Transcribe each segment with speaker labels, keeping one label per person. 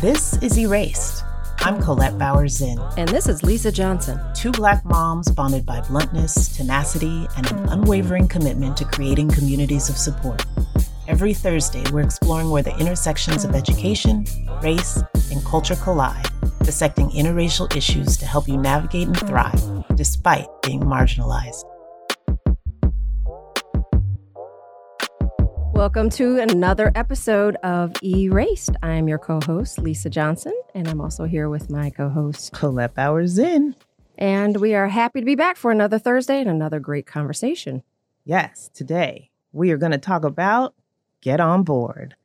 Speaker 1: This is Eraced. I'm Colette Bowers Zinn.
Speaker 2: And this is Lisa Johnson.
Speaker 1: Two black moms bonded by bluntness, tenacity, and an unwavering commitment to creating communities of support. Every Thursday, we're exploring where the intersections of education, race, and culture collide, dissecting interracial issues to help you navigate and thrive despite being marginalized.
Speaker 2: Welcome to another episode of Eraced. I'm your co host, Lisa Johnson, and I'm also here with my co host,
Speaker 1: Colette Bowers Zinn.
Speaker 2: And we are happy to be back for another Thursday and another great conversation.
Speaker 1: Yes, today we are going to talk about get on board.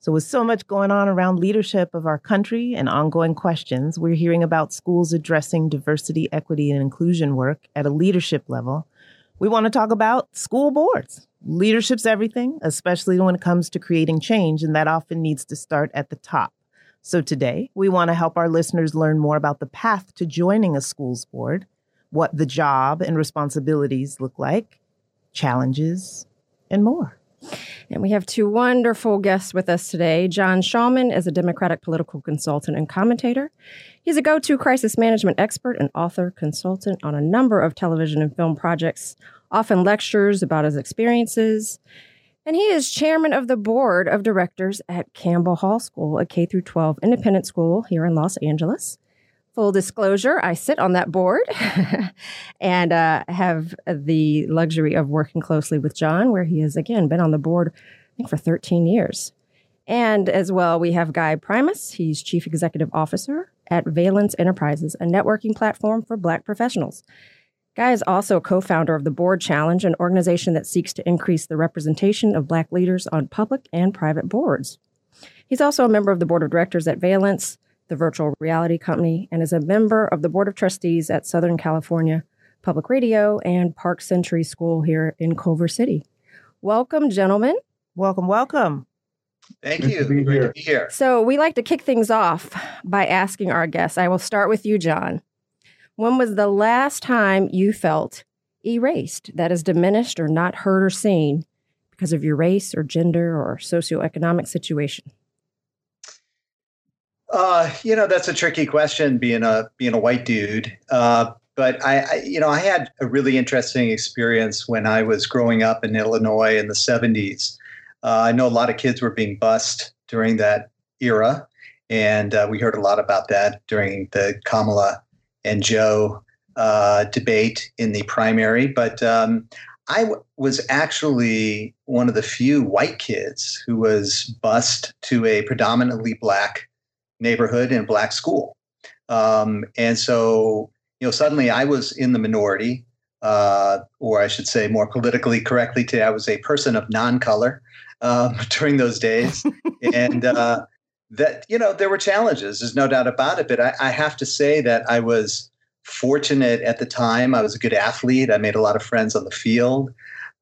Speaker 1: So, with so much going on around leadership of our country and ongoing questions, we're hearing about schools addressing diversity, equity, and inclusion work at a leadership level. We want to talk about school boards Leadership's everything, especially when it comes to creating change, and that often needs to start at the top. So today, we want to help our listeners learn more about the path to joining a school's board, what the job and responsibilities look like, challenges, and more.
Speaker 2: And we have two wonderful guests with us today. John Shallman is a Democratic political consultant and commentator. He's a go to crisis management expert and author consultant on a number of television and film projects often lectures about his experiences. And he is chairman of the board of directors at Campbell Hall School, a K 12 independent school here in Los Angeles. Full disclosure, I sit on that board and uh, have the luxury of working closely with John, where he has again been on the board, I think, for 13 years. And as well, we have Guy Primus. He's chief executive officer at Valence Enterprises, a networking platform for Black professionals. Guy is also co founder of the Board Challenge, an organization that seeks to increase the representation of Black leaders on public and private boards. He's also a member of the board of directors at Valence, the virtual reality company, and is a member of the board of trustees at Southern California Public Radio and Park Century School here in Culver City. Welcome, gentlemen.
Speaker 1: Welcome, welcome.
Speaker 3: Thank you. To Great to be here.
Speaker 2: So, we like to kick things off by asking our guests. I will start with you, John. When was the last time you felt erased, that is, diminished or not heard or seen because of your race or gender or socioeconomic situation?
Speaker 3: Uh, you know, that's a tricky question being a being a white dude. Uh, but I, I, you know, I had a really interesting experience when I was growing up in Illinois in the 70s. Uh, I know a lot of kids were being bused during that era, and uh, we heard a lot about that during the Kamala and Joe uh, debate in the primary. But um, I w- was actually one of the few white kids who was bused to a predominantly black neighborhood and black school. Um, and so, you know, suddenly I was in the minority, uh, or I should say more politically correctly today, I was a person of non color um, during those days. and, uh, that you know there were challenges there's no doubt about it but I, I, have to say that i was fortunate at the time i was a good athlete i made a lot of friends on the field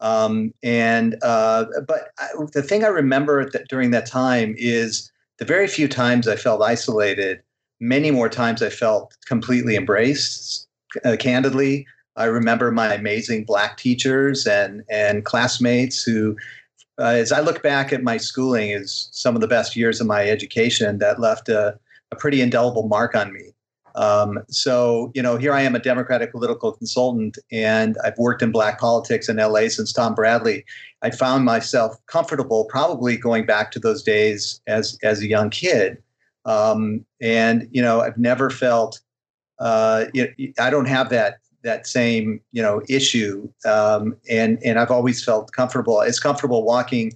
Speaker 3: um, and uh, but I, the thing i remember that during that time is the very few times i felt isolated many more times i felt completely embraced uh, candidly i remember my amazing black teachers and and classmates who uh, as I look back at my schooling, is some of the best years of my education that left a, a pretty indelible mark on me. Um, so, you know, here I am, a Democratic political consultant, and I've worked in black politics in LA since Tom Bradley. I found myself comfortable, probably going back to those days as as a young kid. Um, and you know, I've never felt. Uh, I don't have that that same you know issue um, and and I've always felt comfortable as comfortable walking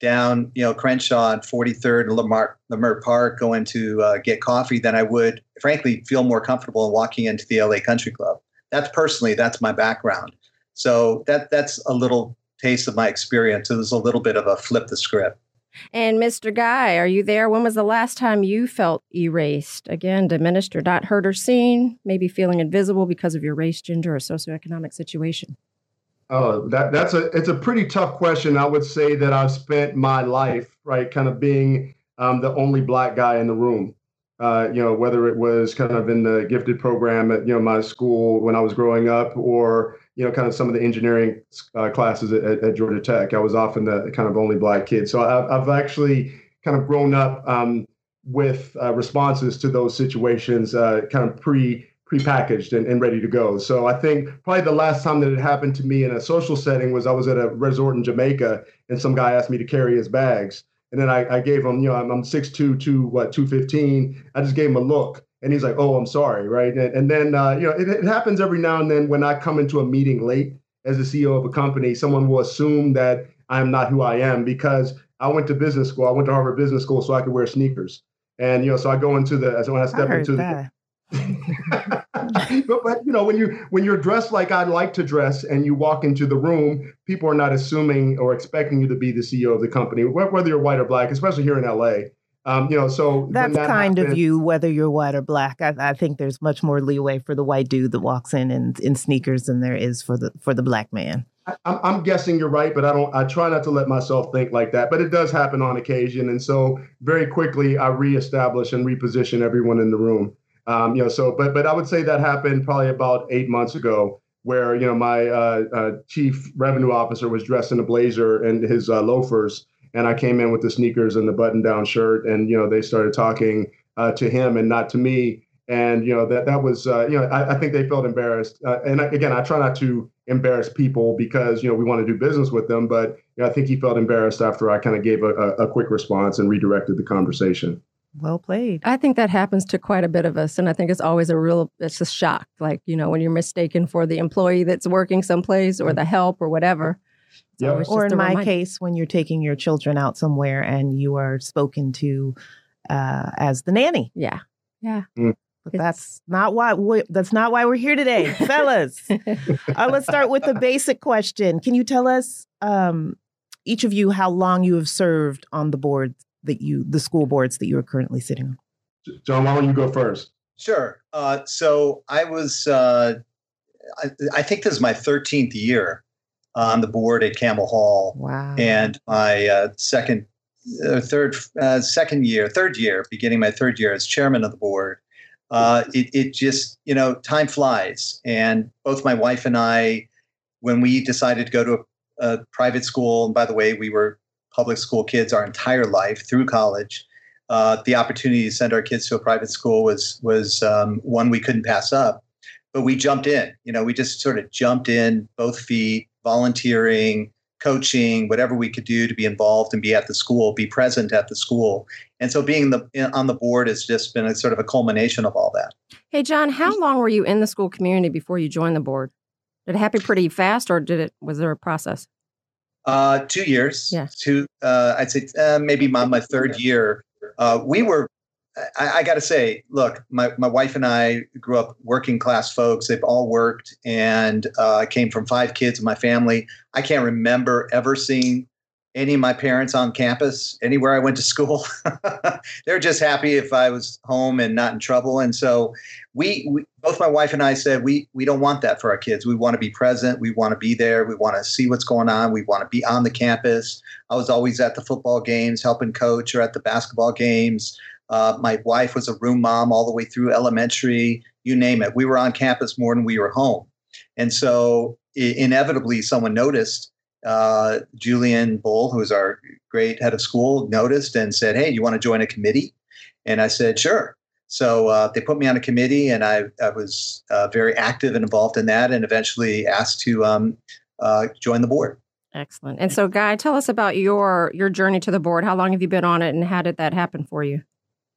Speaker 3: down you know Crenshaw and 43rd and Leimert, Leimert Park going to uh, get coffee than I would frankly feel more comfortable in walking into the LA Country Club that's personally that's my background so that that's a little taste of my experience it was a little bit of a flip the script
Speaker 2: and Mr. Guy, are you there? When was the last time you felt erased? Again, diminished or not heard or seen, maybe feeling invisible because of your race, gender, or socioeconomic situation?
Speaker 4: Oh, that that's a it's a pretty tough question. I would say that I've spent my life right, kind of being um, the only black guy in the room. Uh, you know, whether it was kind of in the gifted program at you know my school when I was growing up, or you know, kind of some of the engineering uh, classes at, at, Georgia Tech. I was often the kind of only black kid. So I've, I've actually kind of grown up, um, with uh, responses to those situations, uh, kind of pre prepackaged and, and ready to go. So I think probably the last time that it happened to me in a social setting was I was at a resort in Jamaica and some guy asked me to carry his bags. And then I, I gave him, you know, I'm, I'm 6'2", two, what, 215. I just gave him a look and he's like, oh, I'm sorry, right? And, and then, uh, you know, it, it happens every now and then when I come into a meeting late as the CEO of a company, someone will assume that I'm not who I am because I went to business school. I went to Harvard Business School so I could wear sneakers. And you know, so I go into the as when I step
Speaker 1: I
Speaker 4: into
Speaker 1: that.
Speaker 4: but, but you know, when you when you're dressed like I'd like to dress and you walk into the room, people are not assuming or expecting you to be the CEO of the company, whether you're white or black, especially here in LA. Um, you know, so
Speaker 1: that's
Speaker 4: that
Speaker 1: kind
Speaker 4: happened,
Speaker 1: of you, whether you're white or black. I, I, think there's much more leeway for the white dude that walks in in, in sneakers than there is for the for the black man.
Speaker 4: I, I'm guessing you're right, but I don't. I try not to let myself think like that. But it does happen on occasion, and so very quickly I reestablish and reposition everyone in the room. Um, you know, so but but I would say that happened probably about eight months ago, where you know my uh, uh, chief revenue officer was dressed in a blazer and his uh, loafers. And I came in with the sneakers and the button-down shirt, and you know they started talking uh, to him and not to me, and you know that that was uh, you know I, I, think they felt embarrassed, uh, and I, again I try not to embarrass people because you know we want to do business with them, but you know, I think he felt embarrassed after I kind of gave a, a, a quick response and redirected the conversation.
Speaker 1: Well played.
Speaker 2: I think that happens to quite a bit of us. And I think it's always a real, it's a shock. Like, you know, when you're mistaken for the employee that's working someplace or the help or whatever.
Speaker 1: Yep. Or in my reminder. case, when you're taking your children out somewhere and you are spoken to uh, as the nanny.
Speaker 2: Yeah. Yeah.
Speaker 1: Mm. But that's not why we, that's not why we're here today, fellas. uh, let's start with the basic question. Can you tell us um, each of you how long you have served on the board that you the school boards that you are currently sitting on?
Speaker 4: John, why don't you go first?
Speaker 3: Sure. Uh, so I was uh, I, I, think this is my 13th year on the board at Campbell Hall.
Speaker 1: Wow.
Speaker 3: And my uh, second, uh, third, uh, second year, third year, beginning my third year as chairman of the board. Uh, it, it just, you know, time flies. And both my wife and I, when we decided to go to a, a private school, and by the way, we were public school kids our entire life through college. Uh, the opportunity to send our kids to a private school was was um, one we couldn't pass up. But we jumped in. You know, we just sort of jumped in, both feet, volunteering, coaching, whatever we could do to be involved and be at the school, be present at the school. And so being the on the board has just been a sort of a culmination of all that.
Speaker 2: Hey John, how long were you in the school community before you joined the board? Did it happen pretty fast or did it was there a process?
Speaker 3: Uh, two years.
Speaker 2: Yeah.
Speaker 3: Two. Uh, I'd say uh, maybe my, my third year. Uh, we were I, I got to say, look, my, my wife and I grew up working class folks. They've all worked, and uh, I came from five kids in my family. I can't remember ever seeing any of my parents on campus anywhere I went to school. They're just happy if I was home and not in trouble. And so we, we, both my wife and I said we we don't want that for our kids. We want to be present. We want to be there. We want to see what's going on. We want to be on the campus. I was always at the football games, helping coach, or at the basketball games. Uh, my wife was a room mom all the way through elementary, you name it. We were on campus more than we were home. And so inevitably, someone noticed. Uh, Julian Bull, who is our great head of school, noticed and said, Hey, you want to join a committee? And I said, Sure. So uh, they put me on a committee, and I, I was uh, very active and involved in that, and eventually asked to um, uh, join the board.
Speaker 2: Excellent. And so, Guy, tell us about your your journey to the board. How long have you been on it, and how did that happen for you?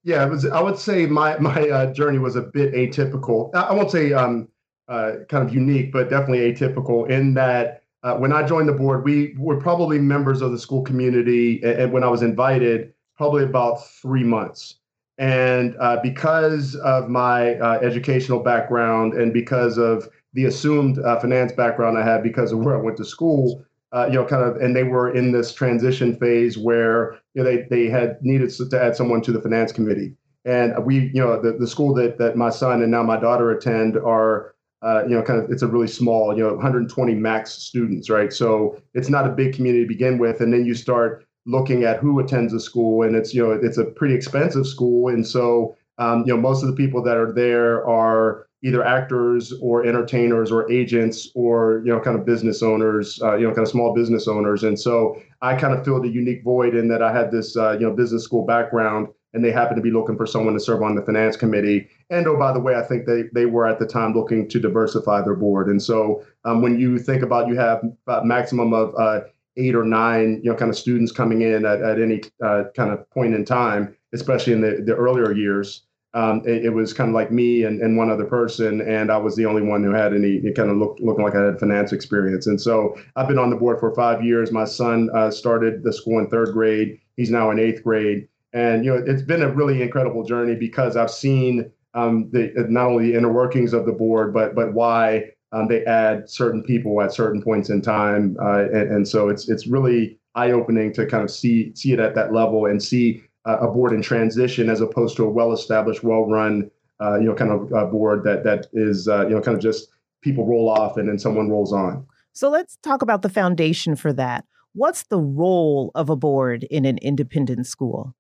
Speaker 4: Yeah, it was. I would say my my uh, journey was a bit atypical. I won't say um, uh, kind of unique, but definitely atypical in that uh, when I joined the board, we were probably members of the school community, and when I was invited, probably about three months. And uh, because of my uh, educational background and because of the assumed uh, finance background I had because of where I went to school, uh, you know, kind of, and they were in this transition phase where you know, they they had needed to add someone to the finance committee. And we, you know, the, the school that that my son and now my daughter attend are, uh, you know, kind of, it's a really small, you know, 120 max students, right? So it's not a big community to begin with, and then you start looking at who attends the school, and it's you know, it's a pretty expensive school, and so um, you know, most of the people that are there are either actors or entertainers or agents or you know kind of business owners uh, you know kind of small business owners and so i kind of filled a unique void in that i had this uh, you know business school background and they happened to be looking for someone to serve on the finance committee. And oh, by the way, I think they they were at the time looking to diversify their board. And so um, when you think about you have a maximum of uh, eight or nine, you know, kind of students coming in at, at any uh, kind of point in time, especially in the, the earlier years. Um, it, it, was kind of like me and, and one other person, and I was the only one who had any kind of looked looking like I had finance experience. And so I've been on the board for five years. My son uh, started the school in third grade. He's now in eighth grade, and you know it's been a really incredible journey because I've seen um, the not only the inner workings of the board, but but why um, they add certain people at certain points in time, uh, and, and, so it's it's really eye opening to kind of see see it at that level and see uh, a board in transition as opposed to a well established, well run, uh, you know, kind of uh, board that that is uh, you know kind of just people roll off and then someone rolls on.
Speaker 1: So let's talk about the foundation for that. What's the role of a board in an independent school?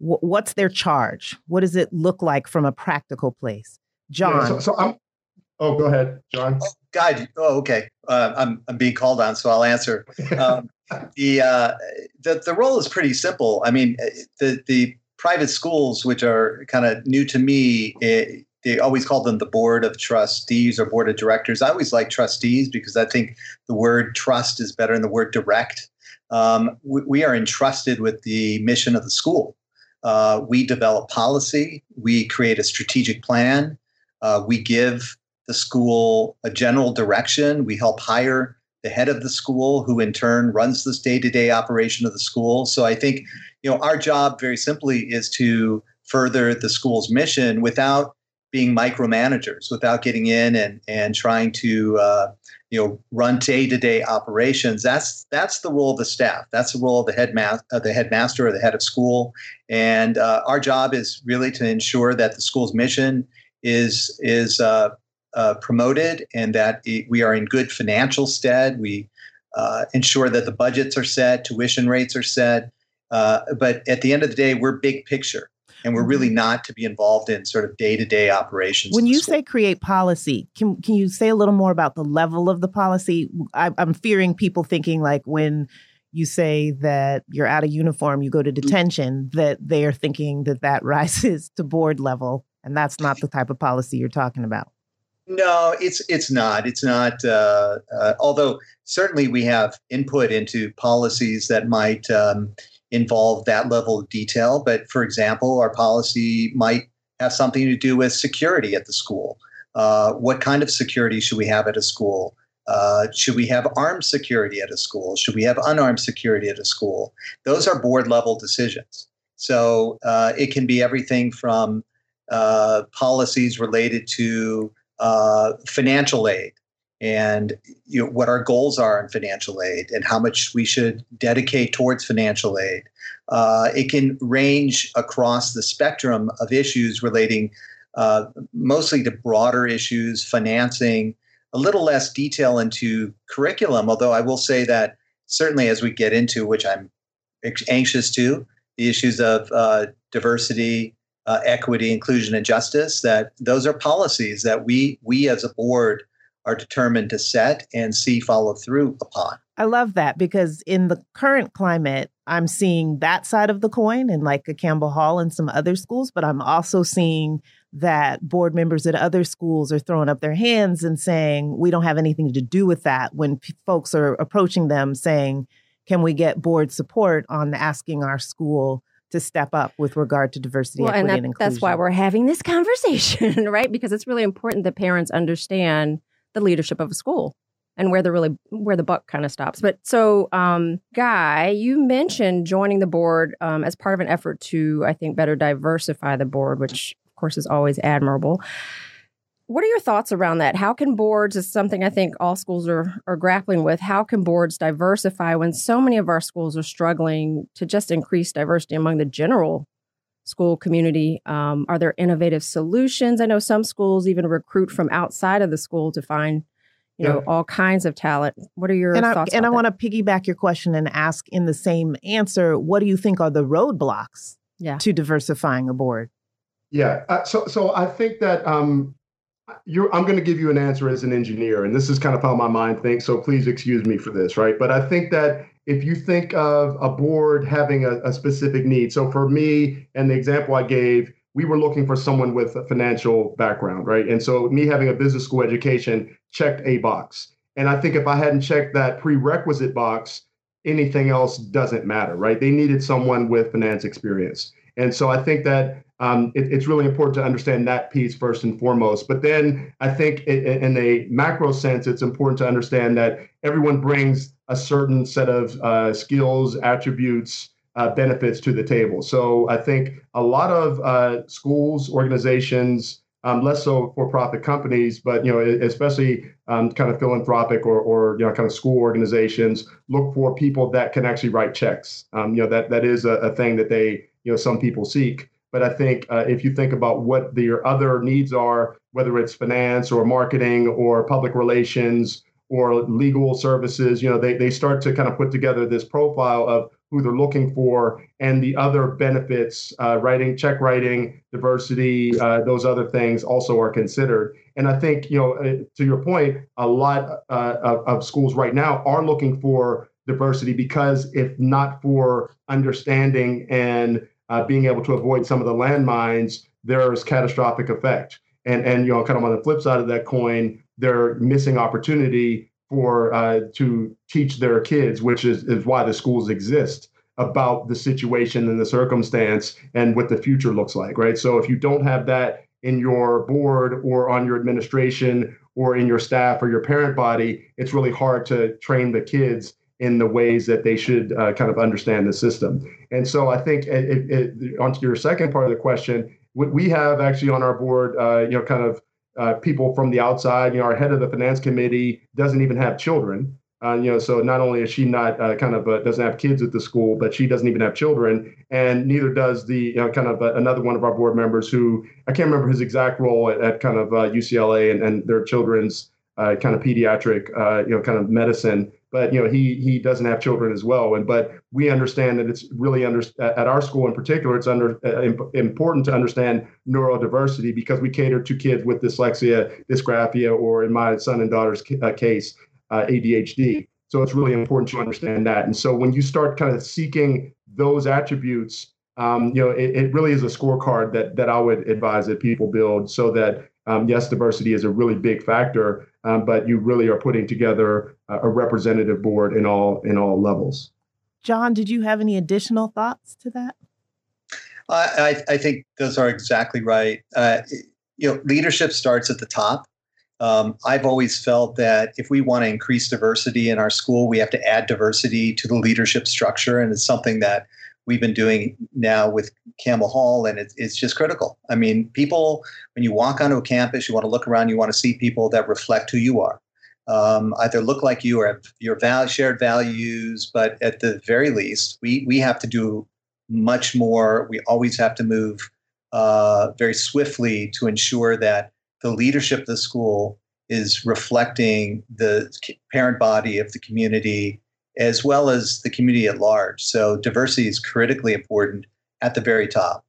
Speaker 1: W- what's their charge? What does it look like from a practical place? John. Yeah,
Speaker 4: so, so I'm Oh, go ahead, John. Oh,
Speaker 3: God. Oh, okay. Uh, I'm I'm being called on, so I'll answer. Um, the, uh, the the role is pretty simple. I mean, the the private schools, which are kind of new to me, it, eh, they always call them the board of trustees or board of directors. I always like trustees because I think the word trust is better than the word direct. Um, we, we, are entrusted with the mission of the school. Uh, we develop policy. We create a strategic plan. Uh, we give the school a general direction. We help hire the head of the school, who in turn runs this day to day operation of the school. So I think, you know, our job very simply is to further the school's mission without being micromanagers, without getting in and, and trying to, uh, you know, run day to day operations. That's that's the role of the staff. That's the role of the headmaster, uh, the headmaster or the head of school. And uh, our job is really to ensure that the school's mission is is uh, uh, promoted and that it, we are in good financial stead. We uh, ensure that the budgets are set, tuition rates are set. Uh, but at the end of the day, we're big picture and we're really mm-hmm. not to be involved in sort of day-to-day operations.
Speaker 1: When you school. say create policy, can can you say a little more about the level of the policy? I, am fearing people thinking like when you say that you're out of uniform, you go to mm-hmm. detention, that they are thinking that that rises to board level, and that's not the type of policy you're talking about.
Speaker 3: No, it's it's not. It's not. Uh, uh, although certainly we have input into policies that might um, involve that level of detail. But for example, our policy might have something to do with security at the school. Uh, what kind of security should we have at a school? Uh, should we have armed security at a school? Should we have unarmed security at a school? Those are board level decisions. So uh, it can be everything from uh, policies related to uh, financial aid and you know, what our goals are in financial aid and how much we should dedicate towards financial aid. Uh, it can range across the spectrum of issues relating uh, mostly to broader issues, financing, a little less detail into curriculum, although I will say that certainly as we get into, which I'm anxious to, the issues of uh, diversity, uh, equity, inclusion, and justice. That those are policies that we we as a board are determined to set and see follow through upon.
Speaker 1: I love that because in the current climate, I'm seeing that side of the coin in like a Campbell Hall and some other schools, but I'm also seeing that board members at other schools are throwing up their hands and saying, we don't have anything to do with that when p- folks are approaching them saying, can we get board support on asking our school to step up with regard to diversity, well, equity, and, that, and inclusion.
Speaker 2: That's why we're having this conversation, right? Because it's really important that parents understand the leadership of a school and where the really where the buck kind of stops. But so, um, Guy, you mentioned joining the board um, as part of an effort to, I think, better diversify the board, which of course is always admirable. What are your thoughts around that? How can boards, is something I think all schools are, are grappling with, how can boards diversify when so many of our schools are struggling to just increase diversity among the general school community? Um, are there innovative solutions? I know some schools even recruit from outside of the school to find you know all kinds of talent what are your
Speaker 1: and
Speaker 2: thoughts
Speaker 1: I, and
Speaker 2: i
Speaker 1: want to piggyback your question and ask in the same answer what do you think are the roadblocks yeah. to diversifying a board
Speaker 4: yeah uh, so so i think that um, I'm going to give you an answer as an engineer, and this is kind of how my mind thinks. So please excuse me for this, right? But I think that if you think of a board having a, a specific need, so for me and the example I gave, we were looking for someone with a financial background, right? And so me having a business school education checked a box. And I think if I hadn't checked that prerequisite box, anything else doesn't matter, right? They needed someone with finance experience. And so I think that um, it, it's really important to understand that piece first and foremost. But then I think in a macro sense, it's important to understand that everyone brings a certain set of uh, skills, attributes, uh, benefits to the table. So I think a lot of uh, schools, organizations, um, less so for-profit companies, but you know, especially um, kind of philanthropic or, or you know, kind of school organizations look for people that can actually write checks. Um, you know, that that is a, a, thing that they, you know, some people seek. But I think uh, if you think about what your other needs are, whether it's finance or marketing or public relations or legal services, you know, they, they start to kind of put together this profile of who they're looking for and the other benefits, uh, writing, check writing, diversity, uh, those other things also are considered. And I think, you know, uh, to your point, a lot uh, of, of schools right now are looking for diversity because if not for understanding and uh, being able to avoid some of the landmines, there's catastrophic effect. And, and you know, kind of on the flip side of that coin, they're missing opportunity for uh, to teach their kids, which is, is why the schools exist, about the situation and the circumstance and what the future looks like, right? So if you don't have that in your board or on your administration or in your staff or your parent body, it's really hard to train the kids in the ways that they should uh, kind of understand the system. And so I think it, it, onto your second part of the question, what we have actually on our board, uh, you know, kind of uh, people from the outside. You know, our head of the finance committee doesn't even have children. Uh, you know, so not only is she not uh, kind of uh, doesn't have kids at the school, but she doesn't even have children, and neither does the you know, kind of uh, another one of our board members who I can't remember his exact role at, at kind of UCLA and, and their children's kind of pediatric you know kind of medicine but you know he he doesn't have children as well. And but we understand that it's really under at our school in particular it's under uh, imp- important to understand neurodiversity because we cater to kids with dyslexia dysgraphia or in my son and daughter's uh, case uh, adhd so it's really important to understand that. And so when you start kind of seeking those attributes um, you know it, it really is a scorecard that that i would advise that people build so that um, yes, diversity is a really big factor, um, but you really are putting together a, a representative board in all in all levels.
Speaker 1: John, did you have any additional thoughts to that?
Speaker 3: I, I think those are exactly right. Uh, you know, leadership starts at the top. Um, I've always felt that if we want to increase diversity in our school, we have to add diversity to the leadership structure, and it's something that we've been doing now with Campbell Hall, and it, it's just critical. I mean, people, when you walk onto a campus, you want to look around, you want to see people that reflect who you are. Um, either look like you or have your val- shared values, but at the very least, we, we have to do much more. We always have to move uh, very swiftly to ensure that the leadership of the school is reflecting the parent body of the community as well as the community at large. So diversity is critically important at the very top.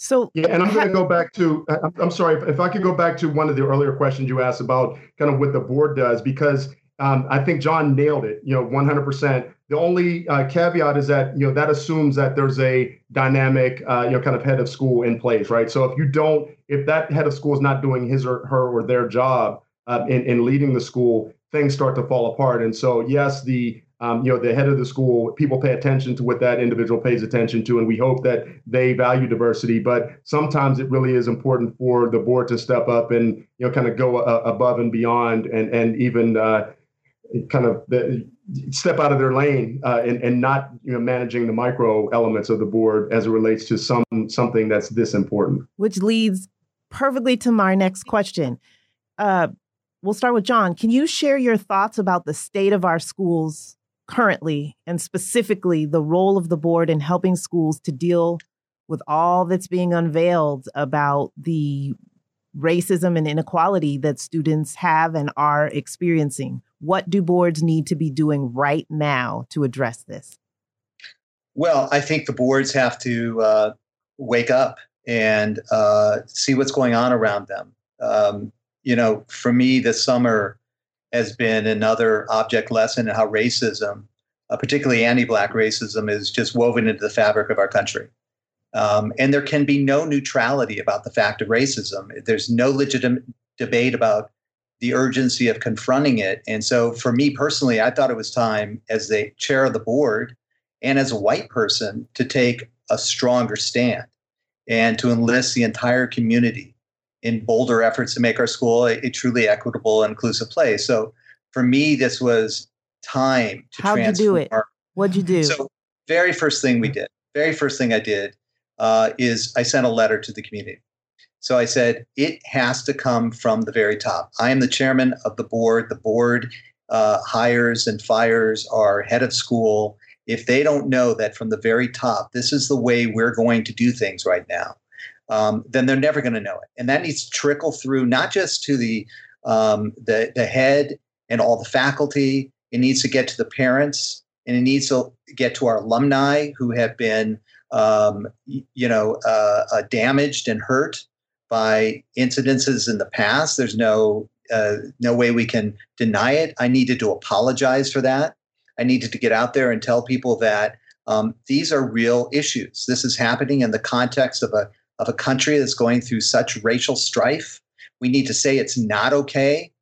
Speaker 1: So
Speaker 4: yeah, and I'm going to go back to. I'm sorry if, I could go back to one of the earlier questions you asked about kind of what the board does because um, I think John nailed it. You know, 100%. The only uh, caveat is that you know that assumes that there's a dynamic, uh, you know, kind of head of school in place, right? So if you don't, if that head of school is not doing his or her or their job uh, in in leading the school, things start to fall apart. And so yes, the um, you know, the head of the school, people pay attention to what that individual pays attention to, and we hope that they value diversity. But sometimes it really is important for the board to step up and you know, kind of go uh, above and beyond, and and even uh, kind of the, step out of their lane uh, and and not you know managing the micro elements of the board as it relates to some something that's this important.
Speaker 1: Which leads perfectly to my next question. Uh, we'll start with John. Can you share your thoughts about the state of our schools currently, and specifically the role of the board in helping schools to deal with all that's being unveiled about the racism and inequality that students have and are experiencing. What do boards need to be doing right now to address this?
Speaker 3: Well, I think the boards have to uh, wake up and uh, see what's going on around them. Um, you know, for me this summer, has been another object lesson in how racism uh, particularly anti-black racism, is just woven into the fabric of our country. Um, and there can be no neutrality about the fact of racism. There's no legitimate debate about the urgency of confronting it. And so, for me personally, I thought it was time, as the chair of the board and as a white person, to take a stronger stand and to enlist the entire community in bolder efforts to make our school a, a truly equitable and inclusive place. So, for me, this was time to
Speaker 1: How'd you do it? What'd you do?
Speaker 3: So, very first thing we did, very first thing I did uh, is I sent a letter to the community. So I said, it has to come from the very top. I am the chairman of the board. The board uh, hires and fires our head of school. If they don't know that from the very top, this is the way we're going to do things right now, um, then they're never going to know it. And that needs to trickle through not just to the, um, the, the head and all the faculty, it needs to get to the parents and it needs to get to our alumni who have been um, you know, uh, uh, damaged and hurt by incidences in the past. There's no uh, no way we can deny it. I needed to apologize for that. I needed to get out there and tell people that um, these are real issues. This is happening in the context of a of a country that's going through such racial strife. We need to say it's not okay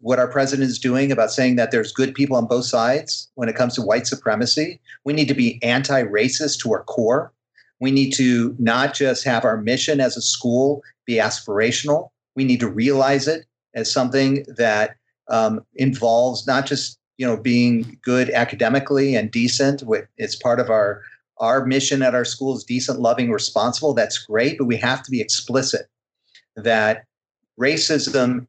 Speaker 3: what our president is doing about saying that there's good people on both sides when it comes to white supremacy. We need to be anti racist to our core. We need to not just have our mission as a school be aspirational, we need to realize it as something that um, involves not just you know being good academically and decent it's part of our our mission at our school is decent loving responsible that's great but we have to be explicit that racism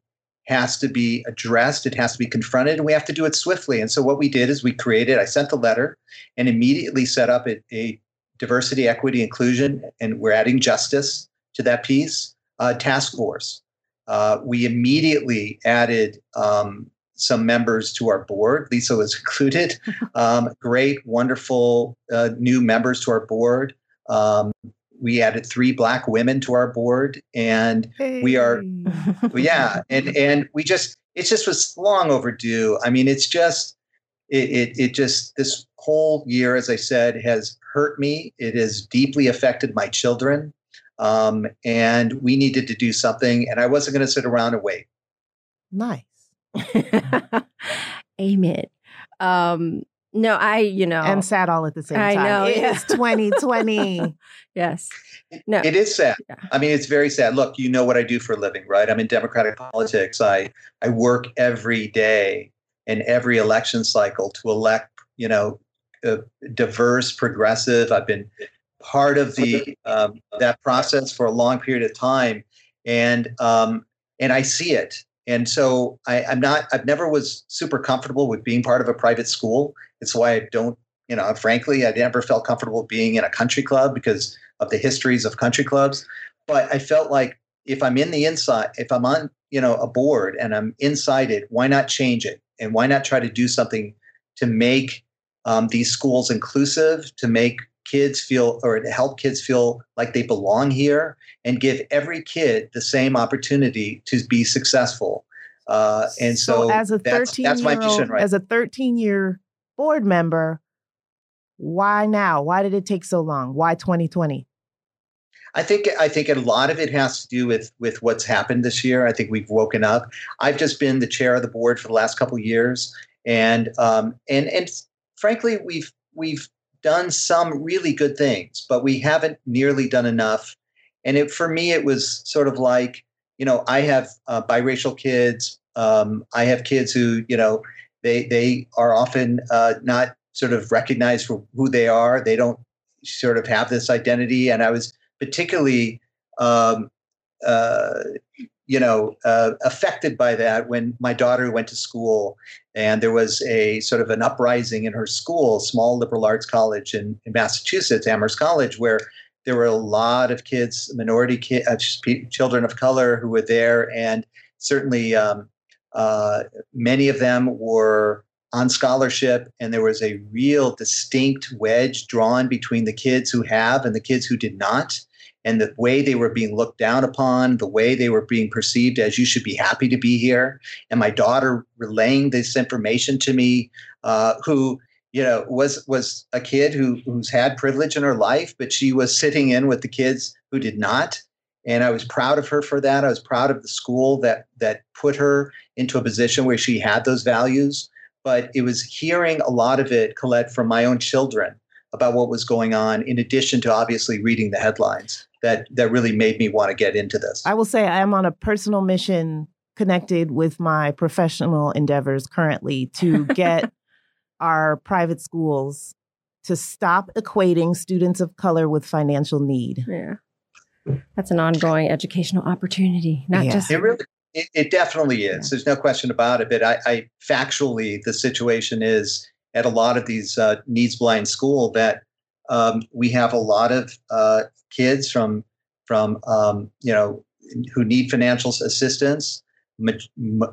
Speaker 3: has to be addressed, it has to be confronted, and we have to do it swiftly. And so what we did is we created, I sent a letter and immediately set up a, a diversity, equity, inclusion, and we're adding justice to that piece, uh, task force. Uh, we immediately added um, some members to our board. Lisa was included. Um, great, wonderful uh, new members to our board. Um, we added three black women to our board and hey. we are yeah and and we just it just was long overdue i mean it's just it, it, it just this whole year as i said has hurt me it has deeply affected my children um, and we needed to do something and i wasn't going to sit around and wait
Speaker 1: nice
Speaker 2: amen um, no, I, you know,
Speaker 1: and sad all at the same time.
Speaker 2: I know.
Speaker 1: It yeah. is 2020.
Speaker 2: yes. No.
Speaker 3: It is sad. Yeah. I mean, it's very sad. Look, you know what I do for a living, right? I'm in democratic politics. I I work every day in every election cycle to elect, you know, diverse, progressive. I've been part of the um, that process for a long period of time, and um, and I see it. And so I, I'm not. I've never was super comfortable with being part of a private school it's why I don't, you know, frankly, I never felt comfortable being in a country club because of the histories of country clubs. But I felt like if I'm in the inside, if I'm on, you know, a board and I'm inside it, why not change it? And why not try to do something to make um, these schools inclusive, to make kids feel or to help kids feel like they belong here and give every kid the same opportunity to be successful. Uh, and so,
Speaker 1: so as a 13 that's, that's my mission, right? As a 13 year board member, why now? Why did it take so long? Why 2020?
Speaker 3: I think I think a lot of it has to do with with what's happened this year. I think we've woken up. I've just been the chair of the board for the last couple of years, and um, and and frankly, we've we've done some really good things, but we haven't nearly done enough. And it, for me, it was sort of like you know I have uh, biracial kids. Um, I have kids who you know they they are often uh, not sort of recognized for who they are. They don't sort of have this identity. And I was particularly, um, uh, you know, uh, affected by that when my daughter went to school and there was a sort of an uprising in her school, small liberal arts college in, in Massachusetts, Amherst College, where there were a lot of kids, minority ki- uh, children of color who were there, and certainly um, uh, many of them were on scholarship, and there was a real distinct wedge drawn between the kids who have and the kids who did not. And the way they were being looked down upon, the way they were being perceived as you should be happy to be here. And my daughter relaying this information to me, uh, who you know, was was a kid who who's had privilege in her life, but she was sitting in with the kids who did not. And I was proud of her for that. I was proud of the school that that put her into a position where she had those values. But it was hearing a lot of it, Colette, from my own children about what was going on, in addition to obviously reading the headlines, that that really made me want to get into this.
Speaker 1: I will say I am on a personal mission connected with my professional endeavors currently to get our private schools to stop equating students of color with financial need.
Speaker 2: Yeah. That's an ongoing educational opportunity, not
Speaker 1: Yeah.
Speaker 2: just
Speaker 3: It really, it, it definitely is. There's no question about it. But I, I factually, the situation is at a lot of these uh, needs blind school that um, we have a lot of uh, kids from from um, you know who need financial assistance.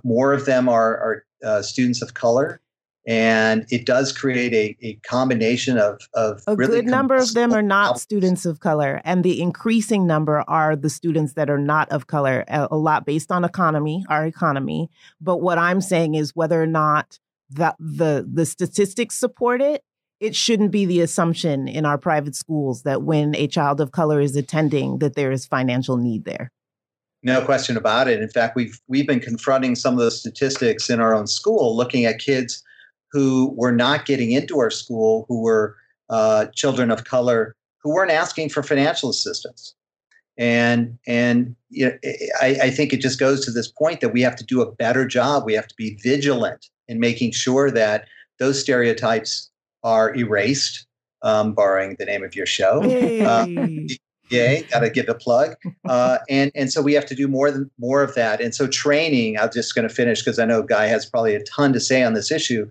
Speaker 3: More of them are, are uh, students of color, and it does create a, a combination of of
Speaker 1: A
Speaker 3: really
Speaker 1: good number of them are not
Speaker 3: problems.
Speaker 1: students of color, and the increasing number are the students that are not of color, a, a lot based on economy, our economy. But what I'm saying is whether or not the, the, the statistics support it, it shouldn't be the assumption in our private schools that when a child of color is attending, that there is financial need there.
Speaker 3: No question about it. In fact, we've we've been confronting some of those statistics in our own school, looking at kids who were not getting into our school, who were uh, children of color, who weren't asking for financial assistance. And and you know, I, I think it just goes to this point that we have to do a better job. We have to be vigilant in making sure that those stereotypes are erased. Um, borrowing the name of your show. Yay, got to give a plug. Uh, and and so we have to do more than more of that. And so training, I'm just going to finish because I know Guy has probably a ton to say on this issue,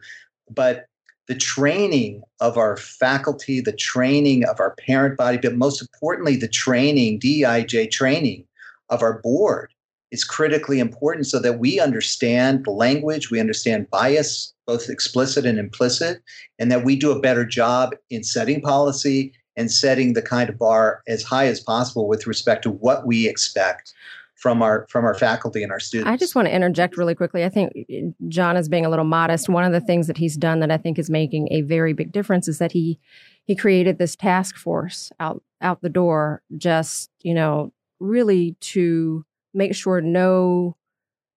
Speaker 3: but the training of our faculty, the training of our parent body, but most importantly, the training, DIJ training of our board is critically important so that we understand the language, we understand bias, both explicit and implicit, and that we do a better job in setting policy and setting the kind of bar as high as possible with respect to what we expect from our from our faculty and our students.
Speaker 2: I just want to interject really quickly. I think eh, John is being a little modest. One of the things that he's done that I think is making a very big difference is that he he created this task force out out the door just, you know, really to make sure no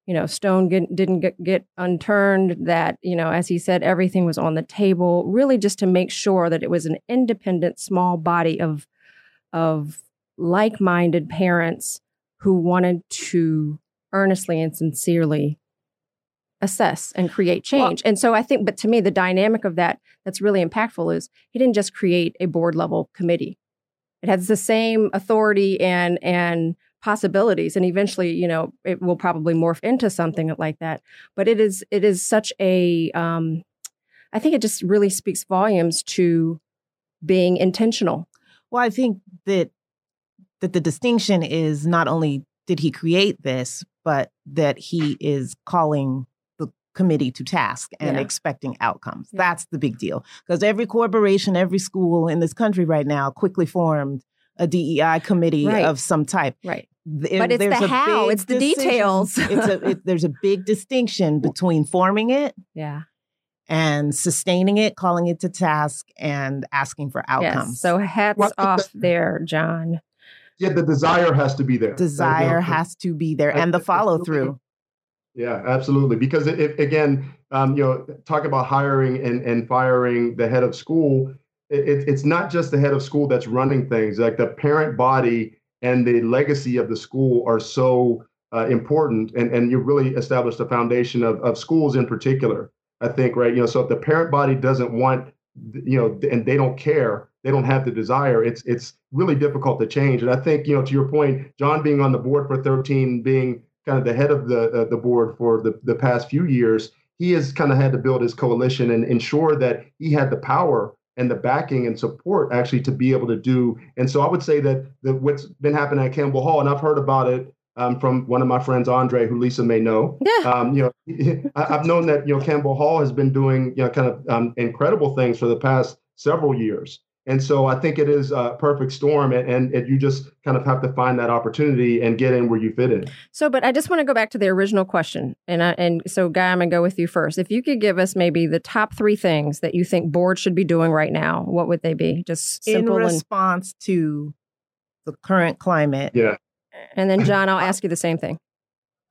Speaker 2: you know stone get, didn't get, get unturned that you know as he said everything was on the table really just to make sure that it was an independent small body of of like-minded parents who wanted to earnestly and sincerely assess and create change. and so I think, but to me, the dynamic of that that's really impactful is he didn't just create a board level committee. It has the same authority and and possibilities, and eventually, you know, it will probably morph into something like that. But it is it is such a um, I think it just really speaks volumes to being intentional.
Speaker 1: Well, I think that that the distinction is not only did he create this, but that he is calling the committee to task and
Speaker 2: Yeah.
Speaker 1: expecting outcomes.
Speaker 2: Yeah.
Speaker 1: That's the big deal. Because every corporation, every school in this country right now quickly formed a DEI committee
Speaker 2: Right.
Speaker 1: of some type.
Speaker 2: Right.
Speaker 1: Th-
Speaker 2: But it's
Speaker 1: there's
Speaker 2: the
Speaker 1: a
Speaker 2: how, it's the
Speaker 1: decision-
Speaker 2: details.
Speaker 1: it's a, it, there's a big distinction between forming it
Speaker 2: Yeah.
Speaker 1: and sustaining it, calling it to task, and asking for outcomes.
Speaker 2: Yes. So hats
Speaker 4: Well, I think
Speaker 2: off there, John.
Speaker 4: Yeah, the desire has to be there.
Speaker 1: desire has to be there, and the follow through.
Speaker 4: Yeah, absolutely. Because it, again, um, you know, talk about hiring and, and firing the head of school. It, it, it's not just the head of school that's running things. Like the parent body and the legacy of the school are so uh, important, and and you really established a foundation of of schools in particular. I think right. You know, so if the parent body doesn't want, you know, and they don't care, they don't have the desire. It's it's really difficult to change. And I think you know, to your point, John being on the board for 13, being kind of the head of the uh, the board for the, the past few years, he has kind of had to build his coalition and ensure that he had the power and the backing and support actually to be able to do. And so I would say that the, what's been happening at Campbell Hall, and I've heard about it um, from one of my friends, Andre, who Lisa may know.
Speaker 2: Yeah.
Speaker 4: Um, you know, I, I've known that you know Campbell Hall has been doing you know kind of um, incredible things for the past several years. And so I think it is a perfect storm, and, and, and, you just kind of have to find that opportunity and get in where you fit in.
Speaker 2: So, but I just want to go back to the original question, and I, and so Guy, I'm gonna go with you first. If you could give us maybe the top three things that you think boards should be doing right now, what would they be? Just
Speaker 1: in response and, to the current climate.
Speaker 4: Yeah.
Speaker 2: And then John, I'll ask you the same thing.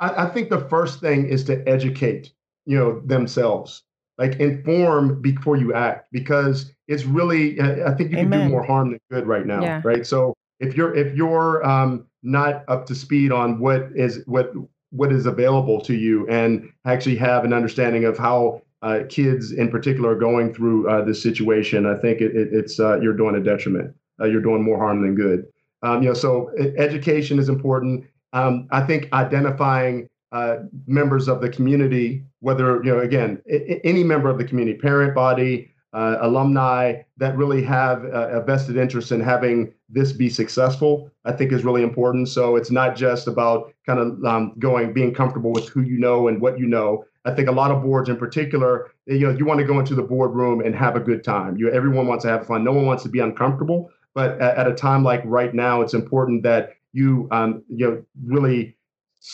Speaker 4: I, I think the first thing is to educate, you know, themselves like inform before you act because it's really i think you Amen. can do more harm than good right now yeah. right so if you're if you're um, not up to speed on what is what what is available to you and actually have an understanding of how uh, kids in particular are going through uh, this situation i think it, it, it's uh, you're doing a detriment uh, you're doing more harm than good um, you know so education is important um, i think identifying uh, members of the community, whether, you know, again, I- any member of the community, parent body, uh, alumni that really have a, a, vested interest in having this be successful, I think is really important. So it's not just about kind of um, going, being comfortable with who you know and what you know. I think a lot of boards in particular, you know, you want to go into the boardroom and have a good time. You, everyone wants to have fun. No one wants to be uncomfortable. But at, at a time like right now, it's important that you, um, you know, really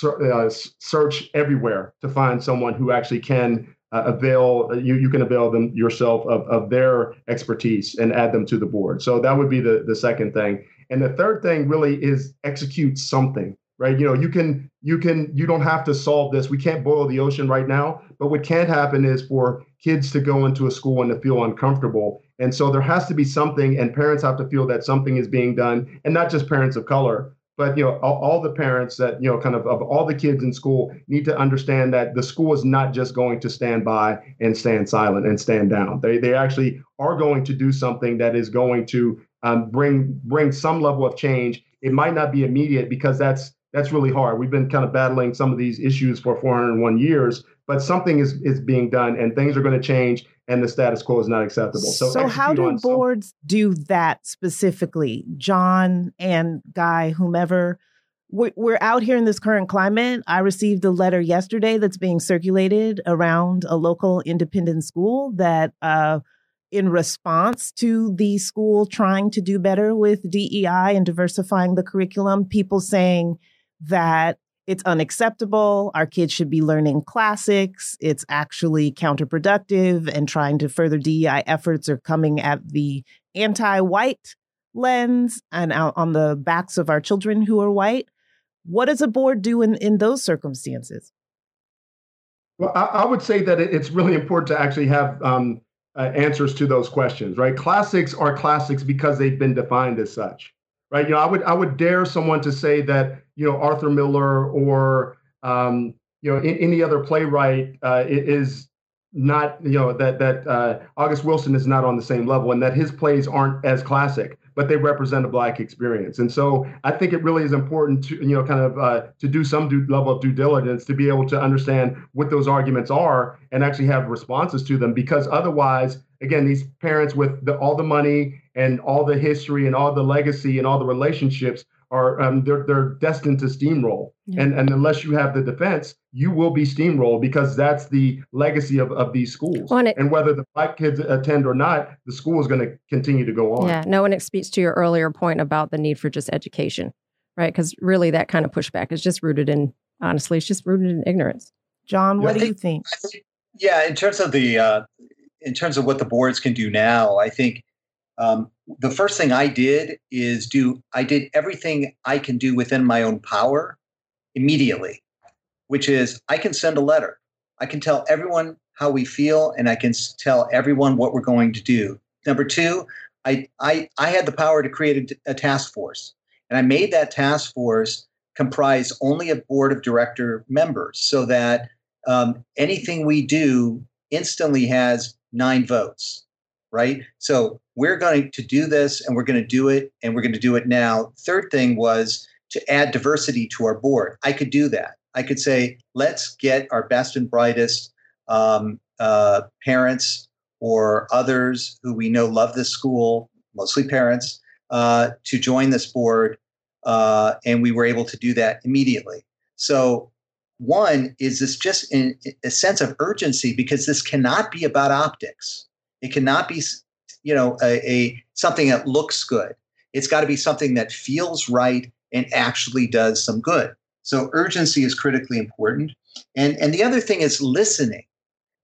Speaker 4: uh, search everywhere to find someone who actually can uh, avail you you can avail them yourself of, of their expertise and add them to the board. So that would be the the second thing. And the third thing really is execute something right? You know you can you can you don't have to solve this. We can't boil the ocean right now but what can happen is for kids to go into a school and to feel uncomfortable. And so there has to be something and parents have to feel that something is being done and not just parents of color but you know all, the parents that you know kind of of all the kids in school need to understand that the school is not just going to stand by and stand silent and stand down. They they actually are going to do something that is going to um, bring bring some level of change. It might not be immediate because that's that's really hard. We've been kind of battling some of these issues for 401 years but something is is being done and things are going to change and the status quo is not acceptable. So,
Speaker 1: so how do boards some- do that specifically? John and Guy, whomever, we're out here in this current climate. I received a letter yesterday that's being circulated around a local independent school that, uh, in response to the school trying to do better with DEI and diversifying the curriculum, people saying that it's unacceptable. Our kids should be learning classics. It's actually counterproductive, and trying to further DEI efforts are coming at the anti white lens and on the backs of our children who are white. What does a board do in, in those circumstances?
Speaker 4: Well, I, I would say that it's really important to actually have um, uh, answers to those questions, right? Classics are classics because they've been defined as such right? You know, I would I would dare someone to say that you know Arthur Miller or um, you know any other playwright uh, is not you know that that uh, August Wilson is not on the same level, and that his plays aren't as classic, but they represent a black experience. And so I think it really is important to you know kind of uh, to do some due, level of due diligence to be able to understand what those arguments are and actually have responses to them, because otherwise, again, these parents with the, all the money and all the history and all the legacy and all the relationships are um, they're they're destined to steamroll. Yeah. And and unless you have the defense, you will be steamrolled because that's the legacy of, of these schools. Well, and, it, and, whether the black kids attend or not, the school is going to continue to go on.
Speaker 2: Yeah, no, and it speaks to your earlier point about the need for just education, right? Because really, that kind of pushback is just rooted in honestly, it's just rooted in ignorance.
Speaker 1: John, what do you think?
Speaker 3: Yeah, in terms of the uh, in terms of what the boards can do now, I think um, the first thing I did is do I did everything I can do within my own power immediately, which is I can send a letter. I can tell everyone how we feel and I can tell everyone what we're going to do. Number two, I I, I had the power to create a, a task force, and I made that task force comprise only of board of director members, so that um, anything we do instantly has nine votes, right? So we're going to do this and we're going to do it and we're going to do it now. Third thing was to add diversity to our board. I could do that. I could say, let's get our best and brightest um, uh, parents or others who we know love this school, mostly parents, uh, to join this board. Uh, and we were able to do that immediately. So, one is this just in, a sense of urgency because this cannot be about optics. It cannot be you know a, a, something that looks good. It's got to be something that feels right and actually does some good. So urgency is critically important. And, and the other thing is listening,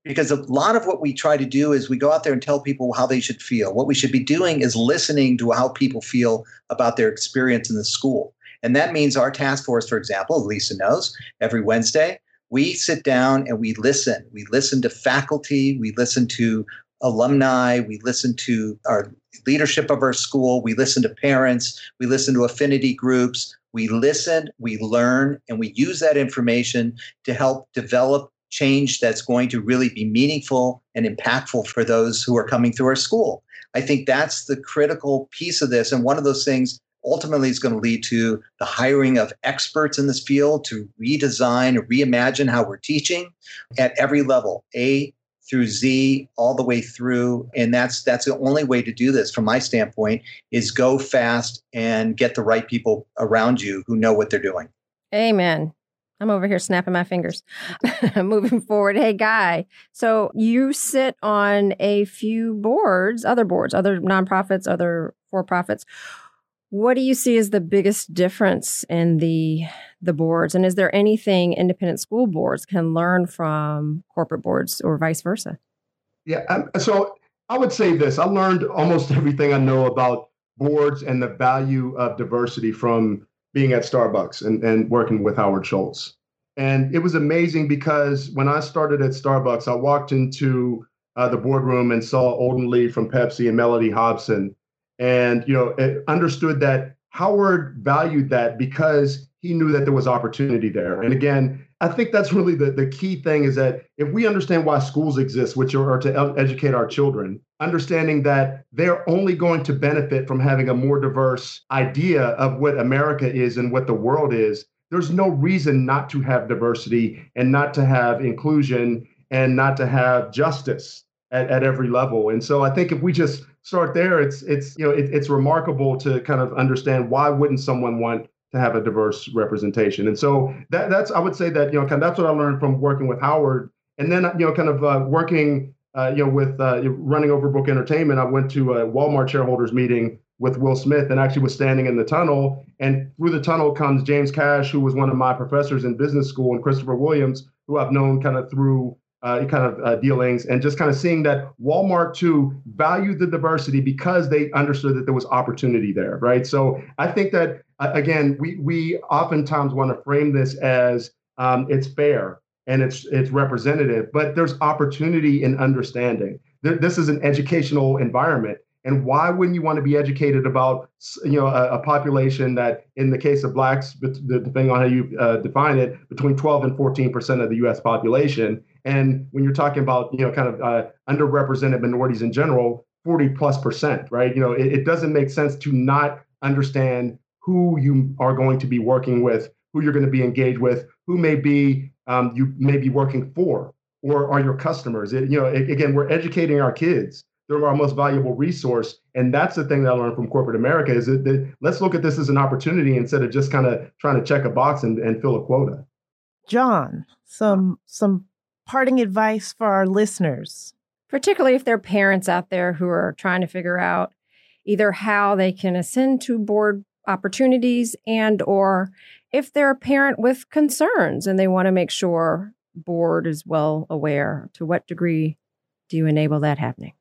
Speaker 3: because a lot of what we try to do is we go out there and tell people how they should feel. What we should be doing is listening to how people feel about their experience in the school. And that means our task force, for example, Lisa knows, every Wednesday, we sit down and we listen. We listen to faculty, we listen to alumni, we listen to our leadership of our school, we listen to parents, we listen to affinity groups, we listen, we learn, and we use that information to help develop change that's going to really be meaningful and impactful for those who are coming through our school. I think that's the critical piece of this. And one of those things ultimately is going to lead to the hiring of experts in this field to redesign or reimagine how we're teaching at every level, A through Z, all the way through. And that's that's the only way to do this from my standpoint is go fast and get the right people around you who know what they're doing.
Speaker 2: Amen. I'm over here snapping my fingers. Moving forward. Hey, Guy. So you sit on a few boards, other boards, other nonprofits, other for profits. What do you see as the biggest difference in the the boards, and is there anything independent school boards can learn from corporate boards, or vice versa?
Speaker 4: Yeah, um, so I would say this: I learned almost everything I know about boards and the value of diversity from being at Starbucks and, and working with Howard Schultz. And it was amazing because when I started at Starbucks, I walked into uh, the boardroom and saw Olden Lee from Pepsi and Mellody Hobson and you know understood that Howard valued that because he knew that there was opportunity there. And again, I think that's really the, the key thing is that if we understand why schools exist, which are, are to educate our children, understanding that they're only going to benefit from having a more diverse idea of what America is and what the world is, there's no reason not to have diversity and not to have inclusion and not to have justice at, at every level. And so I think if we just start there, it's it's you know it, it's remarkable to kind of understand why wouldn't someone want to have a diverse representation. And so that that's I would say that you know kind of that's what I learned from working with Howard, and then you know kind of uh, working uh, you know with uh, running Overbrook Entertainment. I went to a Walmart shareholders meeting with Will Smith and actually was standing in the tunnel. And through the tunnel comes James Cash, who was one of my professors in business school, and Christopher Williams, who I've known kind of through uh, kind of uh, dealings and just kind of seeing that Walmart too valued the diversity because they understood that there was opportunity there, right? So I think that uh, again, we we oftentimes want to frame this as um, it's fair and it's it's representative, but there's opportunity in understanding. This is an educational environment, and why wouldn't you want to be educated about you know a, a population that, in the case of blacks, depending on how you uh, define it, between 12 and 14 percent of the U.S. population, and when you're talking about, you know, kind of uh, underrepresented minorities in general, 40 plus percent, right? You know, it, it doesn't make sense to not understand who you are going to be working with, who you're going to be engaged with, who may be um, you may be working for, or are your customers. It, you know, it, again, we're educating our kids. They're our most valuable resource, and that's the thing that I learned from corporate America is that, that let's look at this as an opportunity instead of just kind of trying to check a box and, and fill a quota.
Speaker 1: John, some some parting advice for our listeners?
Speaker 2: Particularly if there are parents out there who are trying to figure out either how they can ascend to board opportunities and or if they're a parent with concerns and they want to make sure board is well aware to what degree do you enable that happening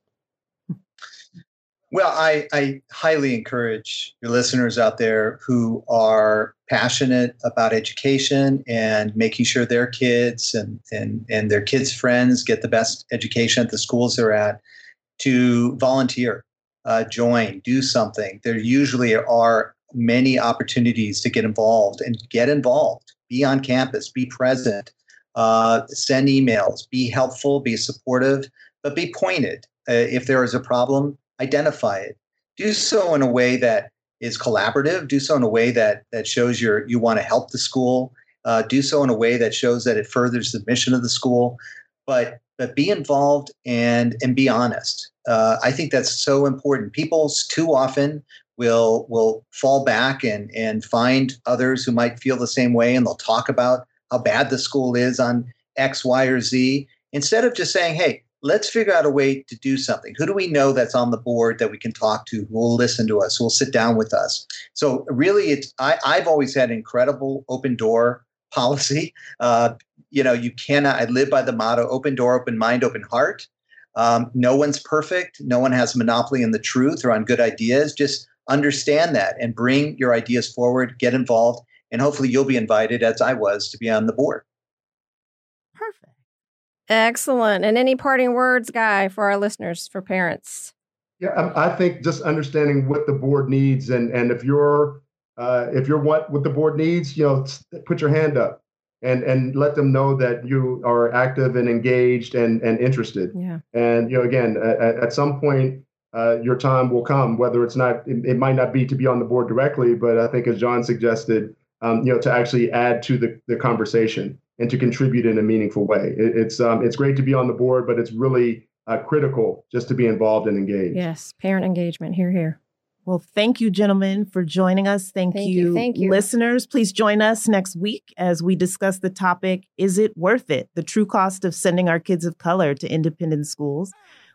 Speaker 3: well, I, I highly encourage your listeners out there who are passionate about education and making sure their kids and, and, and their kids' friends get the best education at the schools they're at to volunteer, uh, join, do something. There usually are many opportunities to get involved and get involved, be on campus, be present, uh, send emails, be helpful, be supportive, but be pointed. Uh, if there is a problem, identify it. Do so in a way that is collaborative. Do so in a way that that shows you you want to help the school. Uh, do so in a way that shows that it furthers the mission of the school. But but be involved and and be honest. Uh, I think that's so important. People too often will will fall back and and find others who might feel the same way, and they'll talk about how bad the school is on X, Y, or Z instead of just saying, "Hey, let's figure out a way to do something. Who do we know that's on the board that we can talk to, who will listen to us, who will sit down with us? So really, it's I, I've always had incredible open door policy. Uh, you know, you cannot. I live by the motto: open door, open mind, open heart. Um, no one's perfect. No one has monopoly in the truth or on good ideas. Just understand that and bring your ideas forward. Get involved, and hopefully, you'll be invited, as I was, to be on the board.
Speaker 2: Excellent. And any parting words, Guy, for our listeners, for parents?
Speaker 4: Yeah, I, I think just understanding what the board needs, and and if you're uh, if you're what what the board needs, you know, put your hand up and and let them know that you are active and engaged and and interested.
Speaker 2: Yeah.
Speaker 4: And you know, again, at, at some point, uh, your time will come. Whether it's not, it, it, might not be to be on the board directly, but I think as John suggested, um, you know, to actually add to the the conversation and to contribute in a meaningful way. It, it's um, it's great to be on the board, but it's really uh, critical just to be involved and engaged.
Speaker 2: Yes, parent engagement. Here, here.
Speaker 1: Well, thank you, gentlemen, for joining us. Thank,
Speaker 2: Thank
Speaker 1: you,
Speaker 2: you, thank you.
Speaker 1: listeners. Please join us next week as we discuss the topic Is it worth it? The true cost of sending our kids of color to independent schools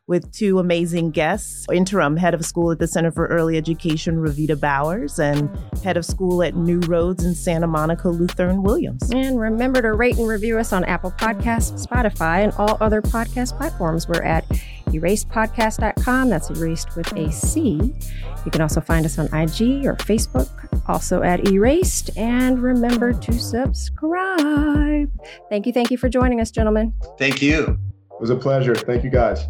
Speaker 1: with two amazing guests interim head of school at the Center for Early Education, Reveta Bowers, and head of school at New Roads in Santa Monica, Luthern Williams.
Speaker 2: And remember to rate and review us on Apple Podcasts, Spotify, and all other podcast platforms. We're at eracedpodcast.com. That's eraced with a C. You can also find us on IG or Facebook, also at Eraced. And remember to subscribe. Thank you. Thank you for joining us, gentlemen.
Speaker 3: Thank you.
Speaker 4: It was a pleasure. Thank you, guys.